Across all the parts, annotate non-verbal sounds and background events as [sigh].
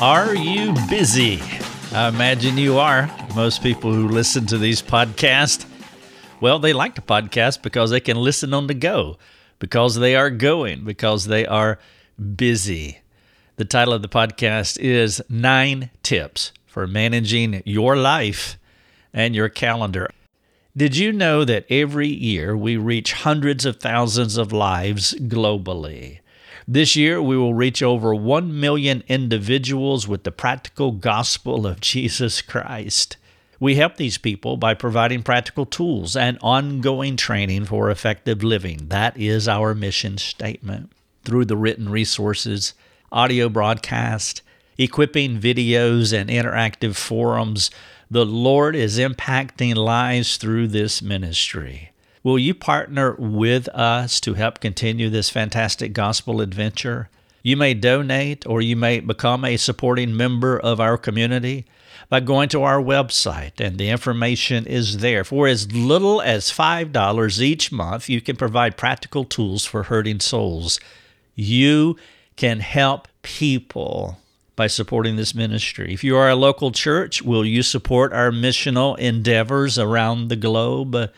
Are you busy? I imagine you are. Most people who listen to these podcasts, well, they like the podcast because they can listen on the go, because they are going, because they are busy. The title of the podcast is Nine Tips for Managing Your Life and Your Calendar. Did you know that every year we reach hundreds of thousands of lives globally? This year we will reach over 1 million individuals with the practical gospel of Jesus Christ. We help these people by providing practical tools and ongoing training for effective living. That is our mission statement. Through the written resources, audio broadcast, equipping videos, and interactive forums, the Lord is impacting lives through this ministry. Will you partner with us to help continue this fantastic gospel adventure? You may donate or you may become a supporting member of our community by going to our website, and the information is there. For as little as $5 each month, you can provide practical tools for hurting souls. You can help people by supporting this ministry. If you are a local church, will you support our missional endeavors around the globe?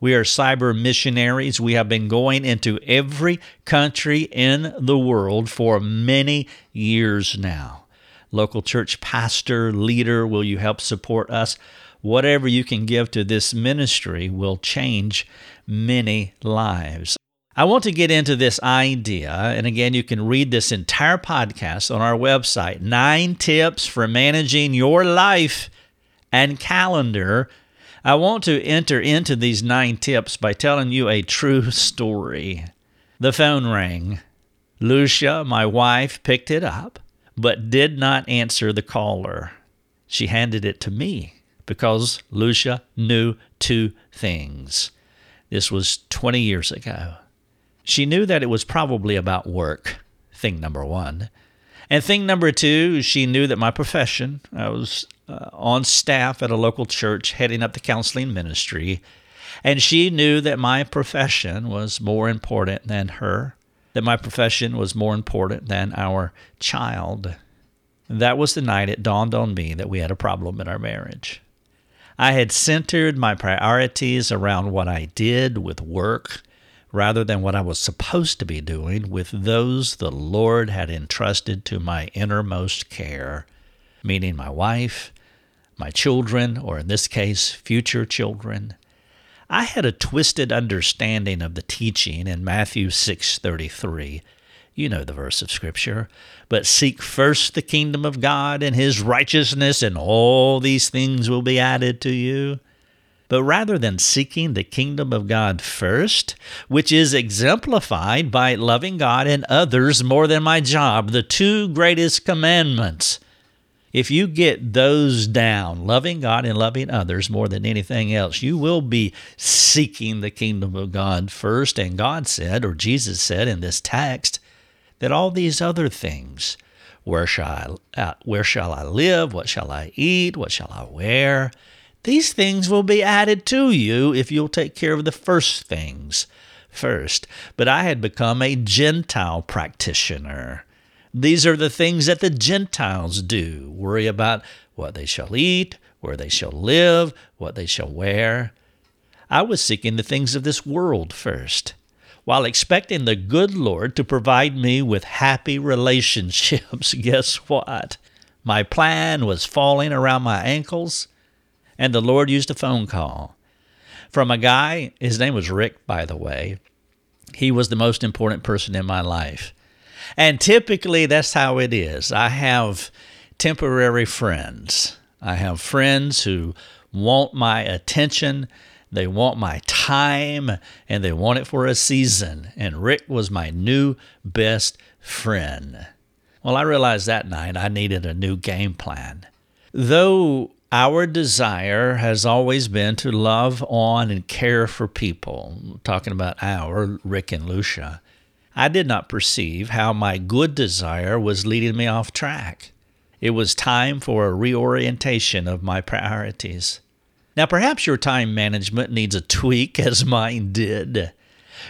We are cyber missionaries. We have been going into every country in the world for many years now. Local church pastor, leader, will you help support us? Whatever you can give to this ministry will change many lives. I want to get into this idea, and again, you can read this entire podcast on our website Nine Tips for Managing Your Life and Calendar. I want to enter into these nine tips by telling you a true story. The phone rang. Lucia, my wife, picked it up, but did not answer the caller. She handed it to me because Lucia knew two things. This was 20 years ago. She knew that it was probably about work, thing number one. And thing number two, she knew that my profession, I was uh, on staff at a local church heading up the counseling ministry, and she knew that my profession was more important than her, that my profession was more important than our child. That was the night it dawned on me that we had a problem in our marriage. I had centered my priorities around what I did with work rather than what I was supposed to be doing with those the Lord had entrusted to my innermost care, meaning my wife, my children, or in this case, future children. I had a twisted understanding of the teaching in Matthew 6:33. You know the verse of scripture, but seek first the kingdom of God and his righteousness and all these things will be added to you. But rather than seeking the kingdom of God first, which is exemplified by loving God and others more than my job, the two greatest commandments, if you get those down, loving God and loving others more than anything else, you will be seeking the kingdom of God first. And God said, or Jesus said in this text, that all these other things, where shall I, uh, where shall I live? What shall I eat? What shall I wear? These things will be added to you if you'll take care of the first things first. But I had become a Gentile practitioner. These are the things that the Gentiles do worry about what they shall eat, where they shall live, what they shall wear. I was seeking the things of this world first, while expecting the good Lord to provide me with happy relationships. [laughs] Guess what? My plan was falling around my ankles and the Lord used a phone call from a guy. His name was Rick, by the way. He was the most important person in my life. And typically, that's how it is. I have temporary friends. I have friends who want my attention, they want my time, and they want it for a season. And Rick was my new best friend. Well, I realized that night I needed a new game plan. Though our desire has always been to love on and care for people. Talking about our, Rick and Lucia. I did not perceive how my good desire was leading me off track. It was time for a reorientation of my priorities. Now, perhaps your time management needs a tweak, [laughs] as mine did.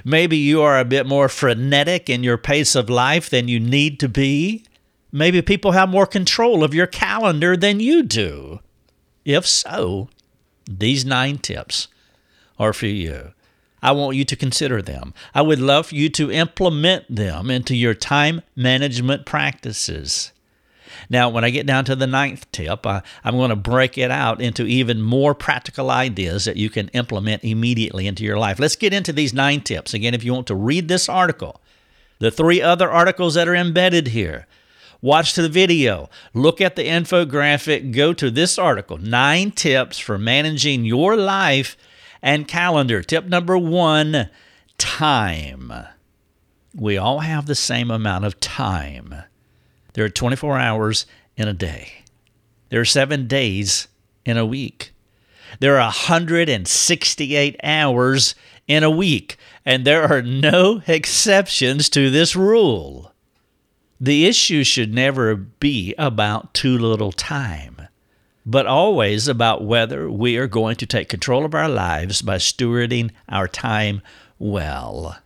Maybe you are a bit more frenetic in your pace of life than you need to be. Maybe people have more control of your calendar than you do. If so, these nine tips are for you. I want you to consider them. I would love for you to implement them into your time management practices. Now, when I get down to the ninth tip, I, am going to break it out into even more practical ideas that you can implement immediately into your life. Let's get into these nine tips. Again, if you want to read this article, the three other articles that are embedded here, watch the video, look at the infographic, go to this article Nine Tips for Managing Your Life and Calendar. Tip number one time. We all have the same amount of time. There are 24 hours in a day. There are seven days in a week. There are 168 hours in a week, and there are no [laughs] exceptions to this rule. The issue should never be about too little time, but always about whether we are going to take control of our lives by stewarding our time well.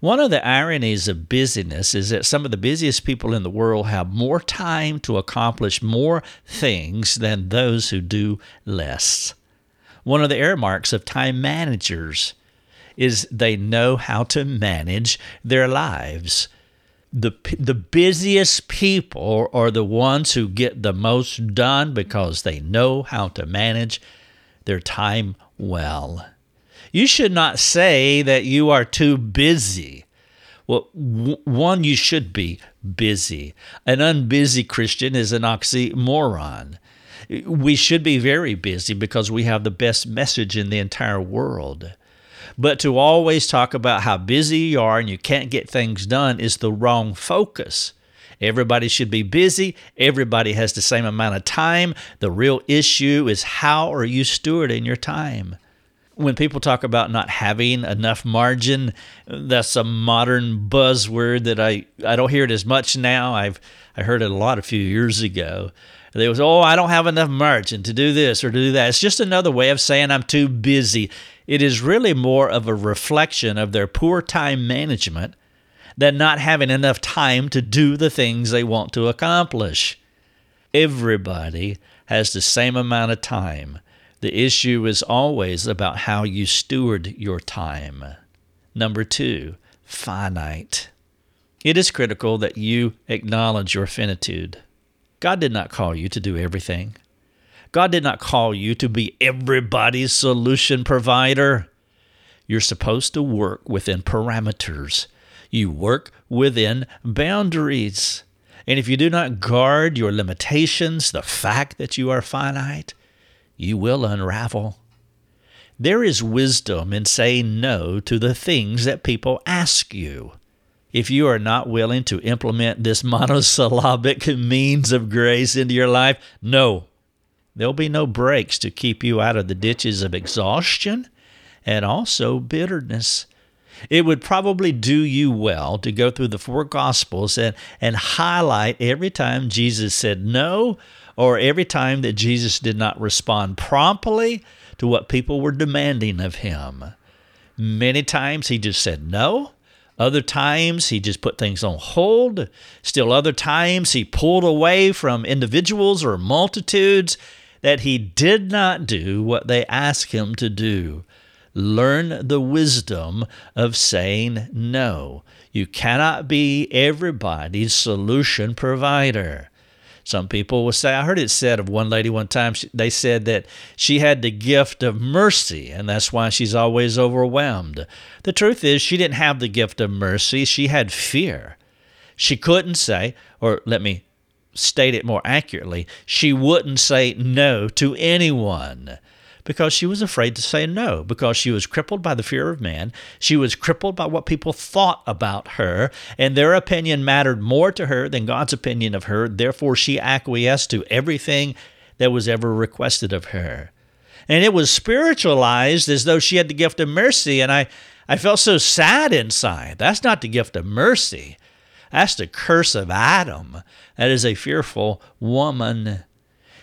One of the ironies of busyness is that some of the busiest people in the world have more time to accomplish more things than those who do less. One of the earmarks of time managers is they know how to manage their lives. The, the busiest people are the ones who get the most done because they know how to manage their time well. You should not say that you are too busy. Well, one, you should be busy. An unbusy Christian is an oxymoron. We should be very busy because we have the best message in the entire world. But to always talk about how busy you are and you can't get things done is the wrong focus. Everybody should be busy. Everybody has the same amount of time. The real issue is how are you stewarding your time? when people talk about not having enough margin, that's a modern buzzword that I, I don't hear it as much now. I've I heard it a lot a few years ago. There was, oh, I don't have enough margin to do this or to do that. It's just another way of saying I'm too busy. It is really more of a reflection of their poor time management than not having enough time to do the things they want to accomplish. Everybody has the same amount of time the issue is always about how you steward your time. Number two, finite. It is critical that you acknowledge your finitude. God did not call you to do everything. God did not call you to be everybody's solution provider. You're supposed to work within parameters. You work within boundaries. And if you do not guard your limitations, the fact that you are finite, you will unravel. There is wisdom in saying no to the things that people ask you. If you are not willing to implement this monosyllabic [laughs] means of grace into your life, no. There'll be no brakes to keep you out of the ditches of exhaustion and also bitterness. It would probably do you well to go through the four Gospels and, and highlight every time Jesus said no or every time that Jesus did not respond promptly to what people were demanding of him. Many times he just said no. Other times he just put things on hold. Still other times he pulled away from individuals or multitudes that he did not do what they asked him to do. Learn the wisdom of saying no. You cannot be everybody's solution provider. Some people will say, I heard it said of one lady one time, they said that she had the gift of mercy, and that's why she's always overwhelmed. The truth is, she didn't have the gift of mercy, she had fear. She couldn't say, or let me state it more accurately, she wouldn't say no to anyone because she was afraid to say no, because she was crippled by the fear of man. She was crippled by what people thought about her, and their opinion mattered more to her than God's opinion of her. Therefore, she acquiesced to everything that was ever requested of her. And it was spiritualized as though she had the gift of mercy, and I, I felt so sad inside. That's not the gift of mercy. That's the curse of Adam. That is a fearful woman.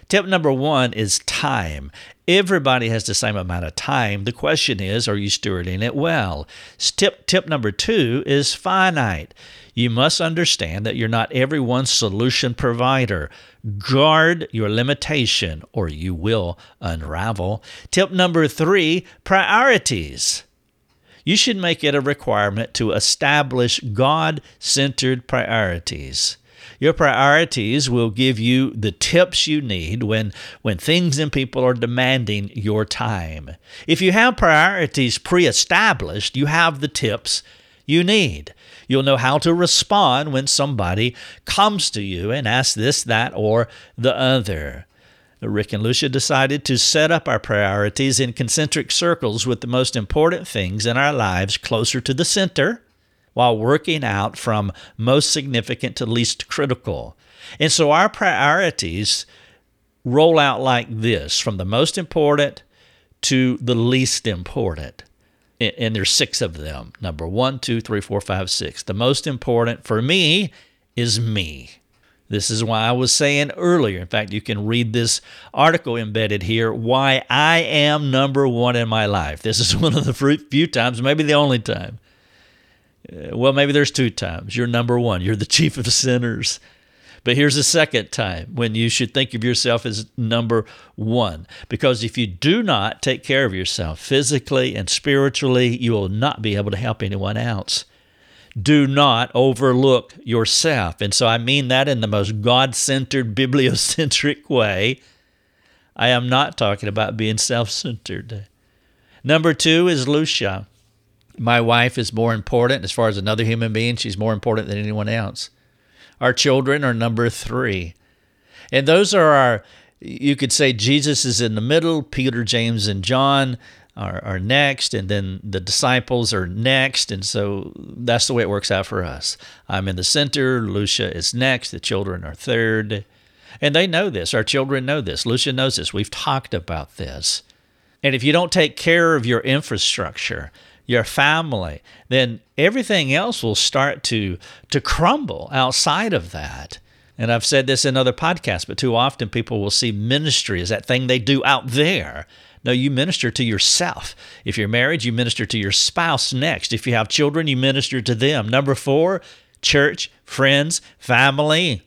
Tip number one is time. Everybody has the same amount of time. The question is, are you stewarding it well? Tip, tip number two is finite. You must understand that you're not everyone's solution provider. Guard your limitation or you will unravel. Tip number three priorities. You should make it a requirement to establish God centered priorities. Your priorities will give you the tips you need when, when things and people are demanding your time. If you have priorities pre established, you have the tips you need. You'll know how to respond when somebody comes to you and asks this, that, or the other. Rick and Lucia decided to set up our priorities in concentric circles with the most important things in our lives closer to the center while working out from most significant to least critical. And so our priorities roll out like this from the most important to the least important. And there's six of them. Number one, two, three, four, five, six. The most important for me is me. This is why I was saying earlier. In fact, you can read this article embedded here why I am number one in my life. This is [laughs] one of the few times, maybe the only time, Uh, well, maybe there's two times. You're number one, you're the chief of sinners. But here's the second time when you should think of yourself as number one. Because if you do not take care of yourself physically and spiritually, you will not be able to help anyone else. Do not overlook yourself. And so I mean that in the most God centered, bibliocentric way. I am not talking about being self centered. Number two is Lucia. My wife is more important as far as another human being. She's more important than anyone else. Our children are number three. And those are our, you could say Jesus is in the middle, Peter, James, and John are, are next, and then the disciples are next. And so that's the way it works out for us. I'm in the center, Lucia is next, the children are third. And they know this. Our children know this. Lucia knows this. We've talked about this. And if you don't take care of your infrastructure, your family, then everything else will start to to crumble outside of that. And I've said this in other podcasts, but too often people will see ministry as that thing they do out there. No, you minister to yourself. If you're married, you minister to your spouse next. If you have children, you minister to them. Number four, church, friends, family.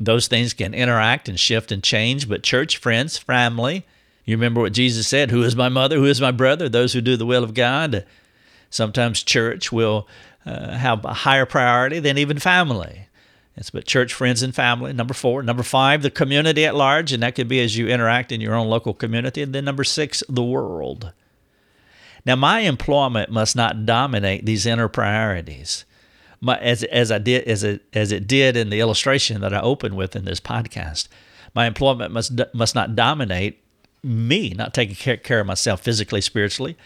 Those things can interact and shift and change, but church, friends, family. You remember what Jesus said Who is my mother? Who is my brother? Those who do the will of God. Sometimes church will uh, have a higher priority than even family. It's but church, friends, and family. Number four. Number five, the community at large, and that could be as you interact in your own local community. And then number six, the world. Now, my employment must not dominate these inner priorities. My, as, as I did as it, as it did in the illustration that I opened with in this podcast, my employment must must not dominate me, not taking care, care of myself physically, spiritually,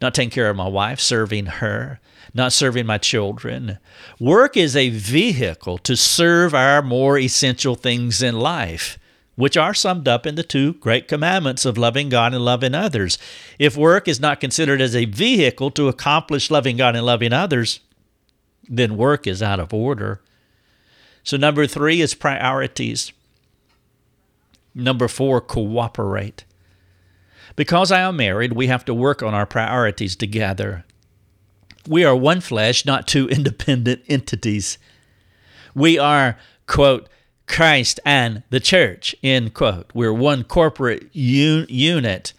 not taking care of my wife, serving her, not serving my children. Work is a vehicle to serve our more essential things in life, which are summed up in the two great commandments of loving God and loving others. If work is not considered as a vehicle to accomplish loving God and loving others, then work is out of order. So, number three is priorities. Number four, cooperate. Because I am married, we have to work on our priorities together. We are one flesh, not two [laughs] independent entities. We are, quote, Christ and the church, end quote. We're one corporate un- unit.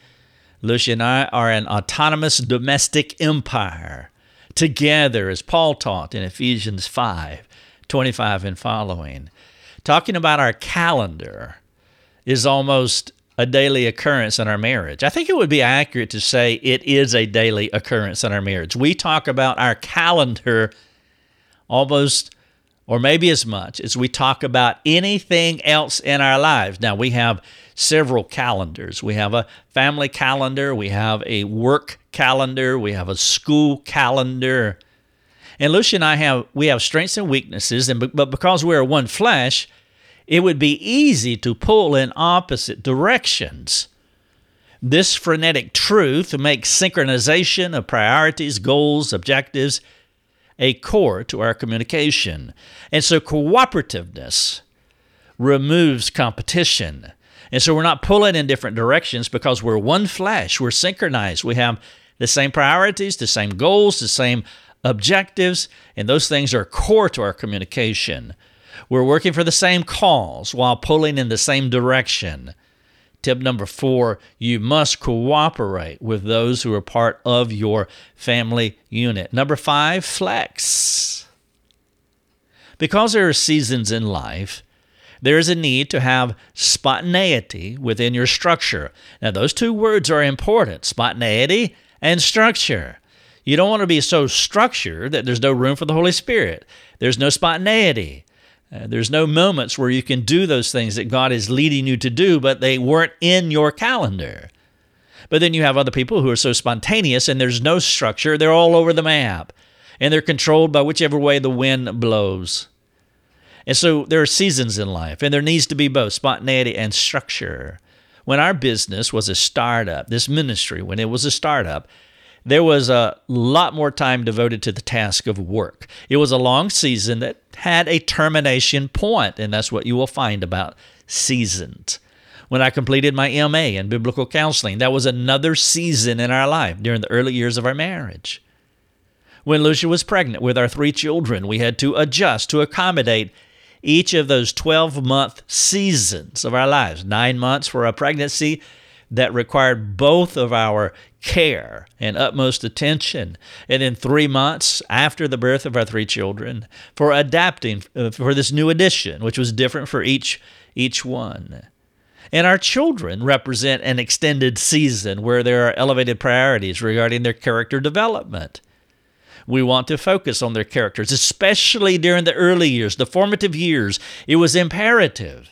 Lucia and I are an autonomous domestic empire together, as Paul taught in Ephesians 5 25 and following. Talking about our calendar is almost a daily occurrence in our marriage. I think it would be accurate to say it is a daily occurrence in our marriage. We talk about our calendar almost or maybe as much as we talk about anything else in our lives. Now, we have several calendars. We have a family calendar, we have a work calendar, we have a school calendar. And Lucia and I have we have strengths and weaknesses, and but because we're one flesh, it would be easy to pull in opposite directions. This frenetic truth makes synchronization of priorities, goals, objectives a core to our communication. And so cooperativeness removes competition. And so we're not pulling in different directions because we're one flesh, we're synchronized. We have the same priorities, the same goals, the same objectives, and those things are core to our communication. We're working for the same cause while pulling in the same direction. Tip number four you must cooperate with those who are part of your family unit. Number five, flex. Because there are seasons in life, there is a need to have spontaneity within your structure. Now, those two words are important spontaneity and structure. You don't want to be so structured that there's no room for the Holy Spirit. There's no spontaneity. Uh, there's no moments where you can do those things that God is leading you to do, but they weren't in your calendar. But then you have other people who are so spontaneous and there's no structure. They're all over the map and they're controlled by whichever way the wind blows. And so there are seasons in life, and there needs to be both spontaneity and structure. When our business was a startup, this ministry, when it was a startup, there was a lot more time devoted to the task of work. It was a long season that had a termination point, and that's what you will find about seasons. When I completed my MA in biblical counseling, that was another season in our life during the early years of our marriage. When Lucia was pregnant with our three children, we had to adjust to accommodate each of those 12 month seasons of our lives nine months for a pregnancy that required both of our care and utmost attention. And then three months after the birth of our three children for adapting uh, for this new addition, which was different for each, each one. And our children represent an extended season where there are elevated priorities regarding their character development. We want to focus on their characters, especially during the early years, the formative years. It was imperative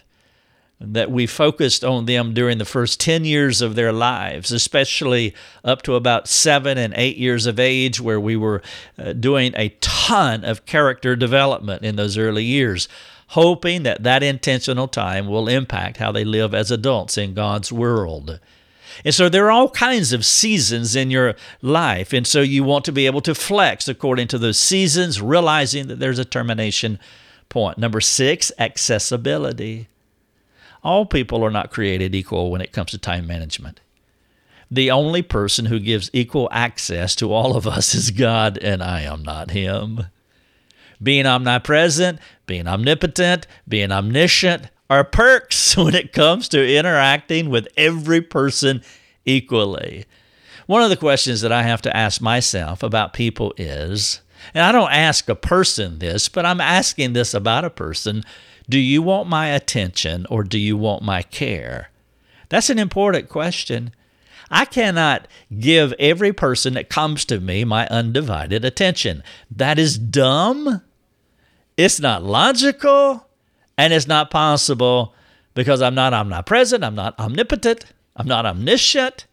that we focused on them during the first 10 years of their lives, especially up to about seven and eight years of age, where we were uh, doing a ton of character development in those early years, hoping that that intentional time will impact how they live as adults in God's world. And so there are all kinds of seasons in your life. And so you want to be able to flex according to those seasons, realizing that there's a termination point. Number six, accessibility. All people are not created equal when it comes to time management. The only person who gives equal access to all of us is God, and I am not Him. Being omnipresent, being omnipotent, being omniscient are perks [laughs] when it comes to interacting with every person equally. One of the questions that I have to ask myself about people is, and I don't ask a person this, but I'm asking this about a person do you want my attention or do you want my care? That's an important question. I cannot give every person that comes to me my undivided attention. That is dumb. It's not logical and it's not possible because I'm not omnipresent, I'm not omnipotent, I'm not omniscient.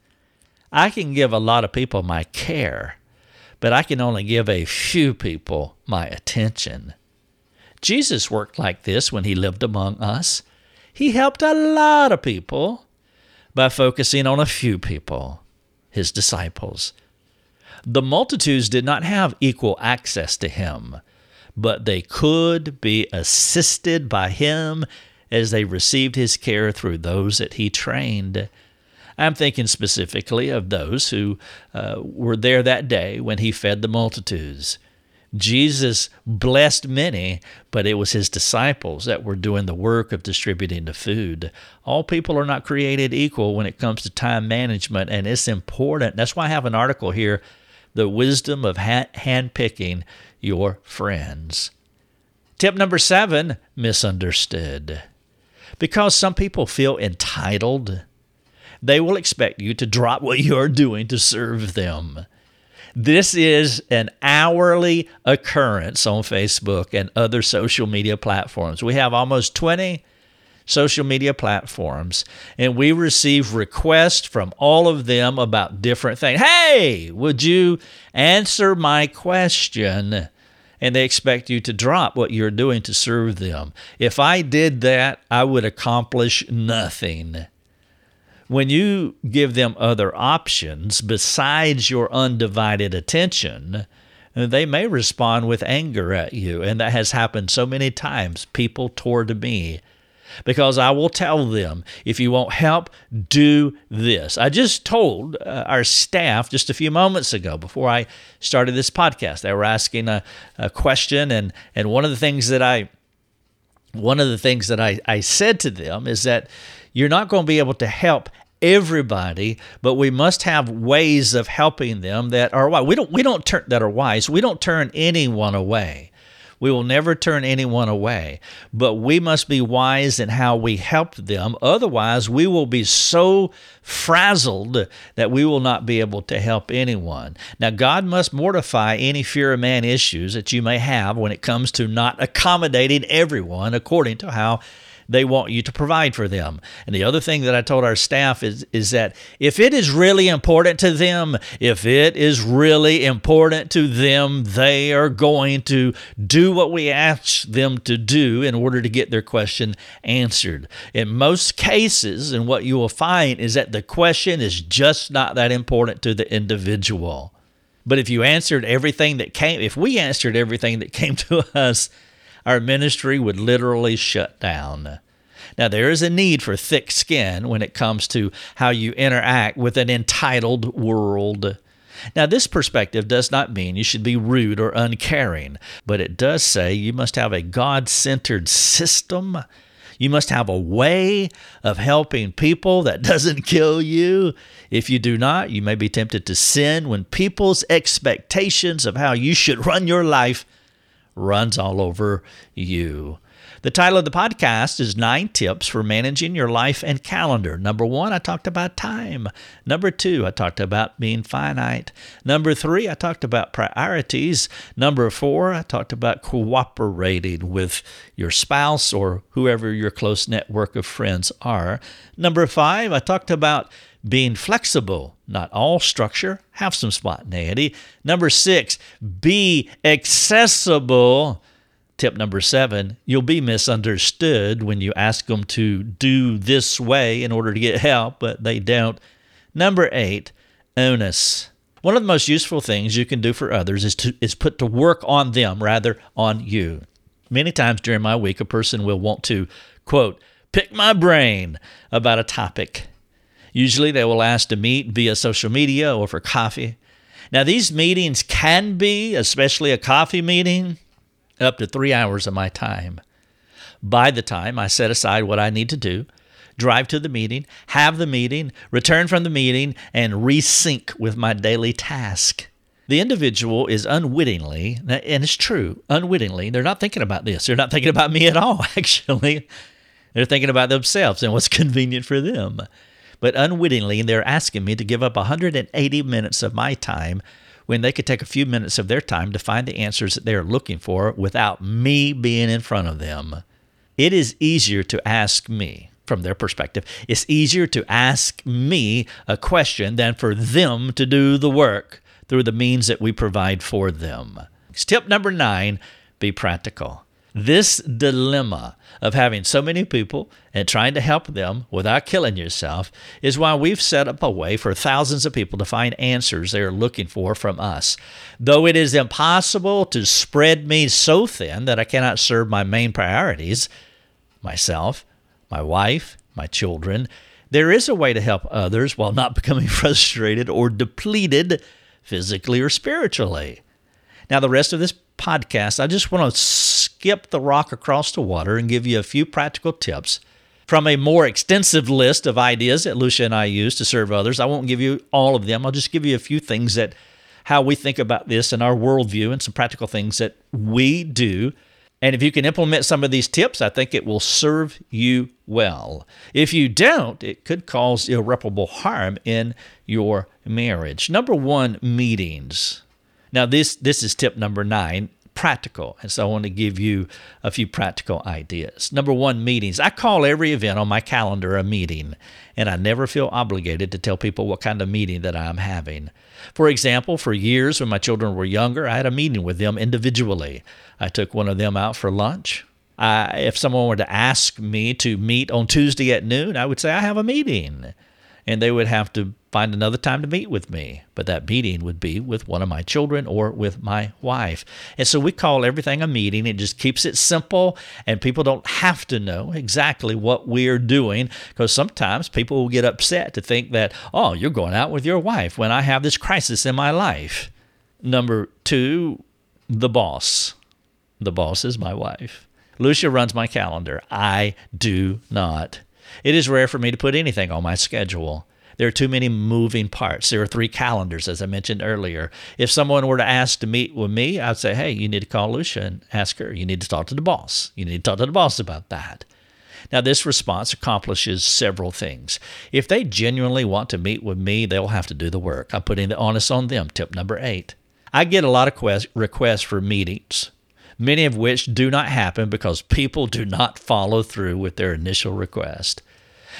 I can give a lot of people my care, but I can only give a few people my attention. Jesus worked like this when he lived among us. He helped a lot of people by focusing on a few people, his disciples. The multitudes did not have equal access to him, but they could be assisted by him as they received his care through those that he trained. I'm thinking specifically of those who uh, were there that day when he fed the multitudes. Jesus blessed many, but it was his disciples that were doing the work of distributing the food. All people are not created equal when it comes to time management, and it's important. That's why I have an article here The Wisdom of Handpicking Your Friends. Tip number seven misunderstood. Because some people feel entitled, they will expect you to drop what you're doing to serve them. This is an hourly occurrence on Facebook and other social media platforms. We have almost 20 social media platforms, and we receive requests from all of them about different things. Hey, would you answer my question? And they expect you to drop what you're doing to serve them. If I did that, I would accomplish nothing when you give them other options besides your undivided attention, they may respond with anger at you. And that has happened so many times. People toward me because I will tell them if you want help, do this. I just told uh, our staff just a few moments ago before I started this podcast. They were asking a, a question, and and one of the things that I one of the things that I, I said to them is that you're not going to be able to help everybody, but we must have ways of helping them that are wise. We don't we don't turn that are wise. We don't turn anyone away. We will never turn anyone away, but we must be wise in how we help them. Otherwise, we will be so frazzled that we will not be able to help anyone. Now, God must mortify any fear of man issues that you may have when it comes to not accommodating everyone according to how they want you to provide for them. And the other thing that I told our staff is is that if it is really important to them, if it is really important to them, they are going to do what we ask them to do in order to get their question answered. In most cases, and what you will find is that the question is just not that important to the individual. But if you answered everything that came, if we answered everything that came [laughs] to us, our ministry would literally shut down. Now, there is a need for thick skin when it comes to how you interact with an entitled world. Now, this perspective does not mean you should be rude or uncaring, but it does say you must have a God centered system. You must have a way of helping people that [laughs] doesn't kill you. If you do not, you may be tempted to sin when people's expectations of how you should run your life runs all over you. The title of the podcast is Nine Tips for Managing Your Life and Calendar. Number one, I talked about time. Number two, I talked about being finite. Number three, I talked about priorities. Number four, I talked about cooperating with your spouse or whoever your close network of friends are. Number five, I talked about being flexible, not all structure, have some spontaneity. Number six, be accessible. Tip number seven, you'll be misunderstood when you ask them to do this way in order to get help, but they don't. Number eight, onus. One of the most useful things you can do for others is to is put to work on them rather on you. Many times during my week, a person will want to, quote, pick my brain about a topic. Usually they will ask to meet via social media or for coffee. Now, these meetings can be, especially a coffee meeting, up to three hours of my time. By the time I set aside what I need to do, drive to the meeting, have the meeting, return from the meeting, and resync with my daily task. The individual is unwittingly, and it's true, unwittingly, they're not thinking about this. They're not thinking about me at all, [laughs] actually. They're thinking about themselves and what's convenient for them but unwittingly they're asking me to give up 180 minutes of my time when they could take a few minutes of their time to find the answers that they are looking for without me being in front of them. It is easier to ask me, from their perspective, it's easier to ask me a question than for them to do the work through the means that we provide for them. Tip number nine be practical. This dilemma of having so many people and trying to help them without killing yourself is why we've set up a way for thousands of people to find answers they are looking for from us. Though it is impossible to spread me so thin that I cannot serve my main priorities myself, my wife, my children there is a way to help others while not becoming [laughs] frustrated or depleted physically or spiritually. Now, the rest of this podcast, I just want to skip the rock across the water and give you a few practical tips from a more extensive list of ideas that Lucia and I use to serve others. I won't give you all of them. I'll just give you a few things that how we think about this in our worldview and some practical things that we do. And if you can implement some of these tips, I think it will serve you well. If you don't, it could cause irreparable harm in your marriage. Number one, meetings. Now, this, this is tip number nine practical. And so I want to give you a few practical ideas. Number one, meetings. I call every event on my calendar a meeting, and I never feel obligated to tell people what kind of meeting that I'm having. For example, for years when my children were younger, I had a meeting with them individually. I took one of them out for lunch. I, if someone were to ask me to meet on Tuesday at noon, I would say, I have a meeting. And they would have to find another time to meet with me. But that meeting would be with one of my children or with my wife. And so we call everything a meeting. It just keeps it simple, and people don't have to know exactly what we're doing because sometimes people will get upset to think that, oh, you're going out with your wife when I have this crisis in my life. Number two, the boss. The boss is my wife. Lucia runs my calendar. I do not. It is rare for me to put anything on my schedule. There are too many moving parts. There are three calendars, as I mentioned earlier. If someone were to ask to meet with me, I'd say, hey, you need to call Lucia and ask her. You need to talk to the boss. You need to talk to the boss about that. Now, this response accomplishes several things. If they genuinely want to meet with me, they'll have to do the work. I'm putting the onus on them. Tip number eight. I get a lot of quest- requests for meetings, many of which do not happen because people do not follow through with their initial request.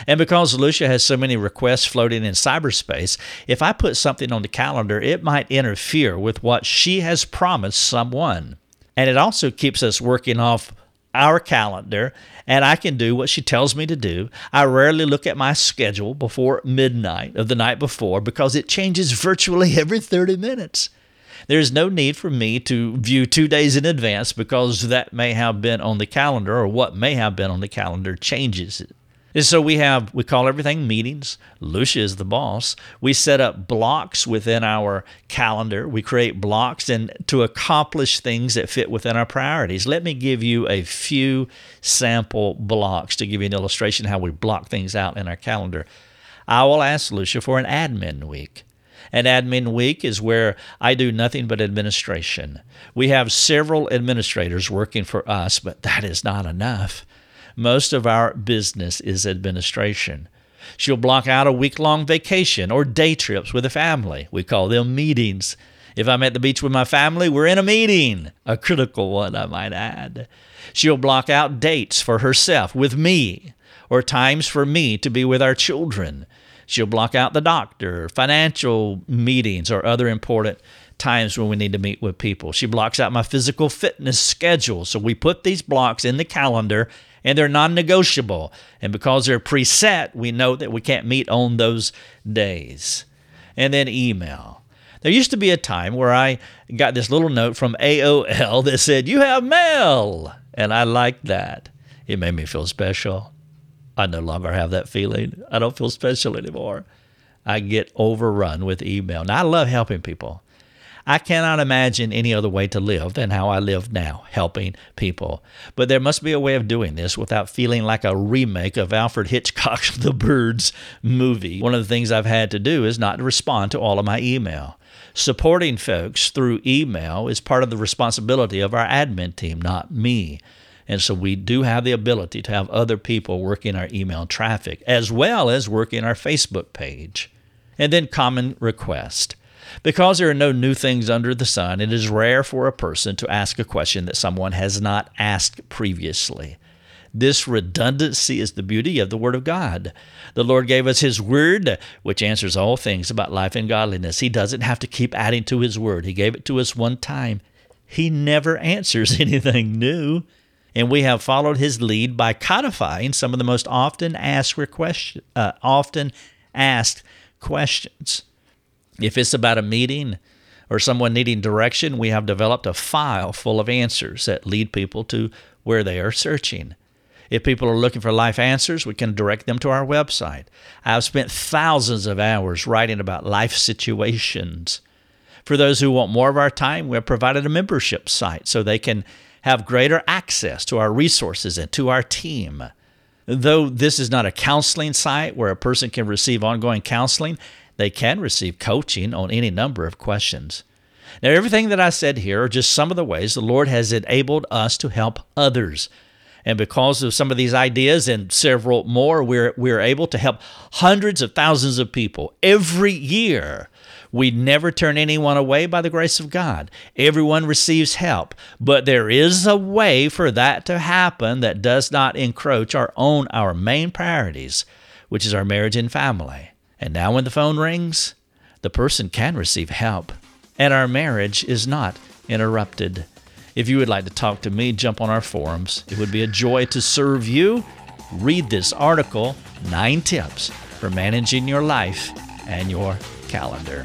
And because Lucia has so many requests floating in cyberspace, if I put something on the calendar, it might interfere with what she has promised someone. And it also keeps us working off our calendar, and I can do what she tells me to do. I rarely look at my schedule before midnight of the night before because it changes virtually [laughs] every 30 minutes. There's no need for me to view two days in advance because that may have been on the calendar or what may have been on the calendar changes it. And so we have, we call everything meetings. Lucia is the boss. We set up blocks within our calendar. We create blocks and to accomplish things that fit within our priorities. Let me give you a few sample blocks to give you an illustration how we block things out in our calendar. I will ask Lucia for an admin week. An admin week is where I do nothing but administration. We have several administrators working for us, but that is not enough. Most of our business is administration. She'll block out a week long vacation or day trips with the family. We call them meetings. If I'm at the beach with my family, we're in a meeting, a critical one, I might add. She'll block out dates for herself with me or times for me to be with our children. She'll block out the doctor, financial meetings, or other important times when we need to meet with people. She blocks out my physical fitness schedule. So we put these blocks in the calendar and they're non negotiable. And because they're preset, we know that we can't meet on those days. And then email. There used to be a time where I got this little note from AOL [laughs] that said, You have mail. And I liked that. It made me feel special. I no longer have that feeling. I don't feel special anymore. I get overrun with email. Now, I love helping people. I cannot imagine any other way to live than how I live now, helping people. But there must be a way of doing this without feeling like a remake of Alfred Hitchcock's [laughs] The Birds movie. One of the things I've had to do is not respond to all of my email. Supporting folks through email is part of the responsibility of our admin team, not me. And so we do have the ability to have other people working our email traffic as well as working our Facebook page. And then common request. Because there are no new things under the sun, it is rare for a person to ask a question that someone has not asked previously. This redundancy is the beauty of the Word of God. The Lord gave us His Word, which answers all things about life and godliness. He doesn't have to keep adding to His Word. He gave it to us one time. He never [laughs] answers [laughs] anything new. And we have followed His lead by codifying some of the most often asked, request, uh, often asked questions. If it's about a meeting or someone needing direction, we have developed a file full of answers that lead people to where they are searching. If people are looking for life answers, we can direct them to our website. I've spent thousands of hours writing about life situations. For those who want more of our time, we have provided a membership site so they can have greater access to our resources and to our team. Though this is not a counseling site where a person can receive ongoing counseling, they can receive coaching on any number of questions. Now, everything that I said here are just some of the ways the Lord has enabled us to help others. And because of some of these ideas and several more, we're, we're able to help hundreds of thousands of people every year. We never turn anyone away by the grace of God. Everyone receives help, but there is a way for that to happen that does not encroach our own our main priorities, which is our marriage and family. And now, when the phone rings, the person can receive help, and our marriage is not interrupted. If you would like to talk to me, jump on our forums. It would be a joy to serve you. Read this article Nine Tips for managing your life and your calendar.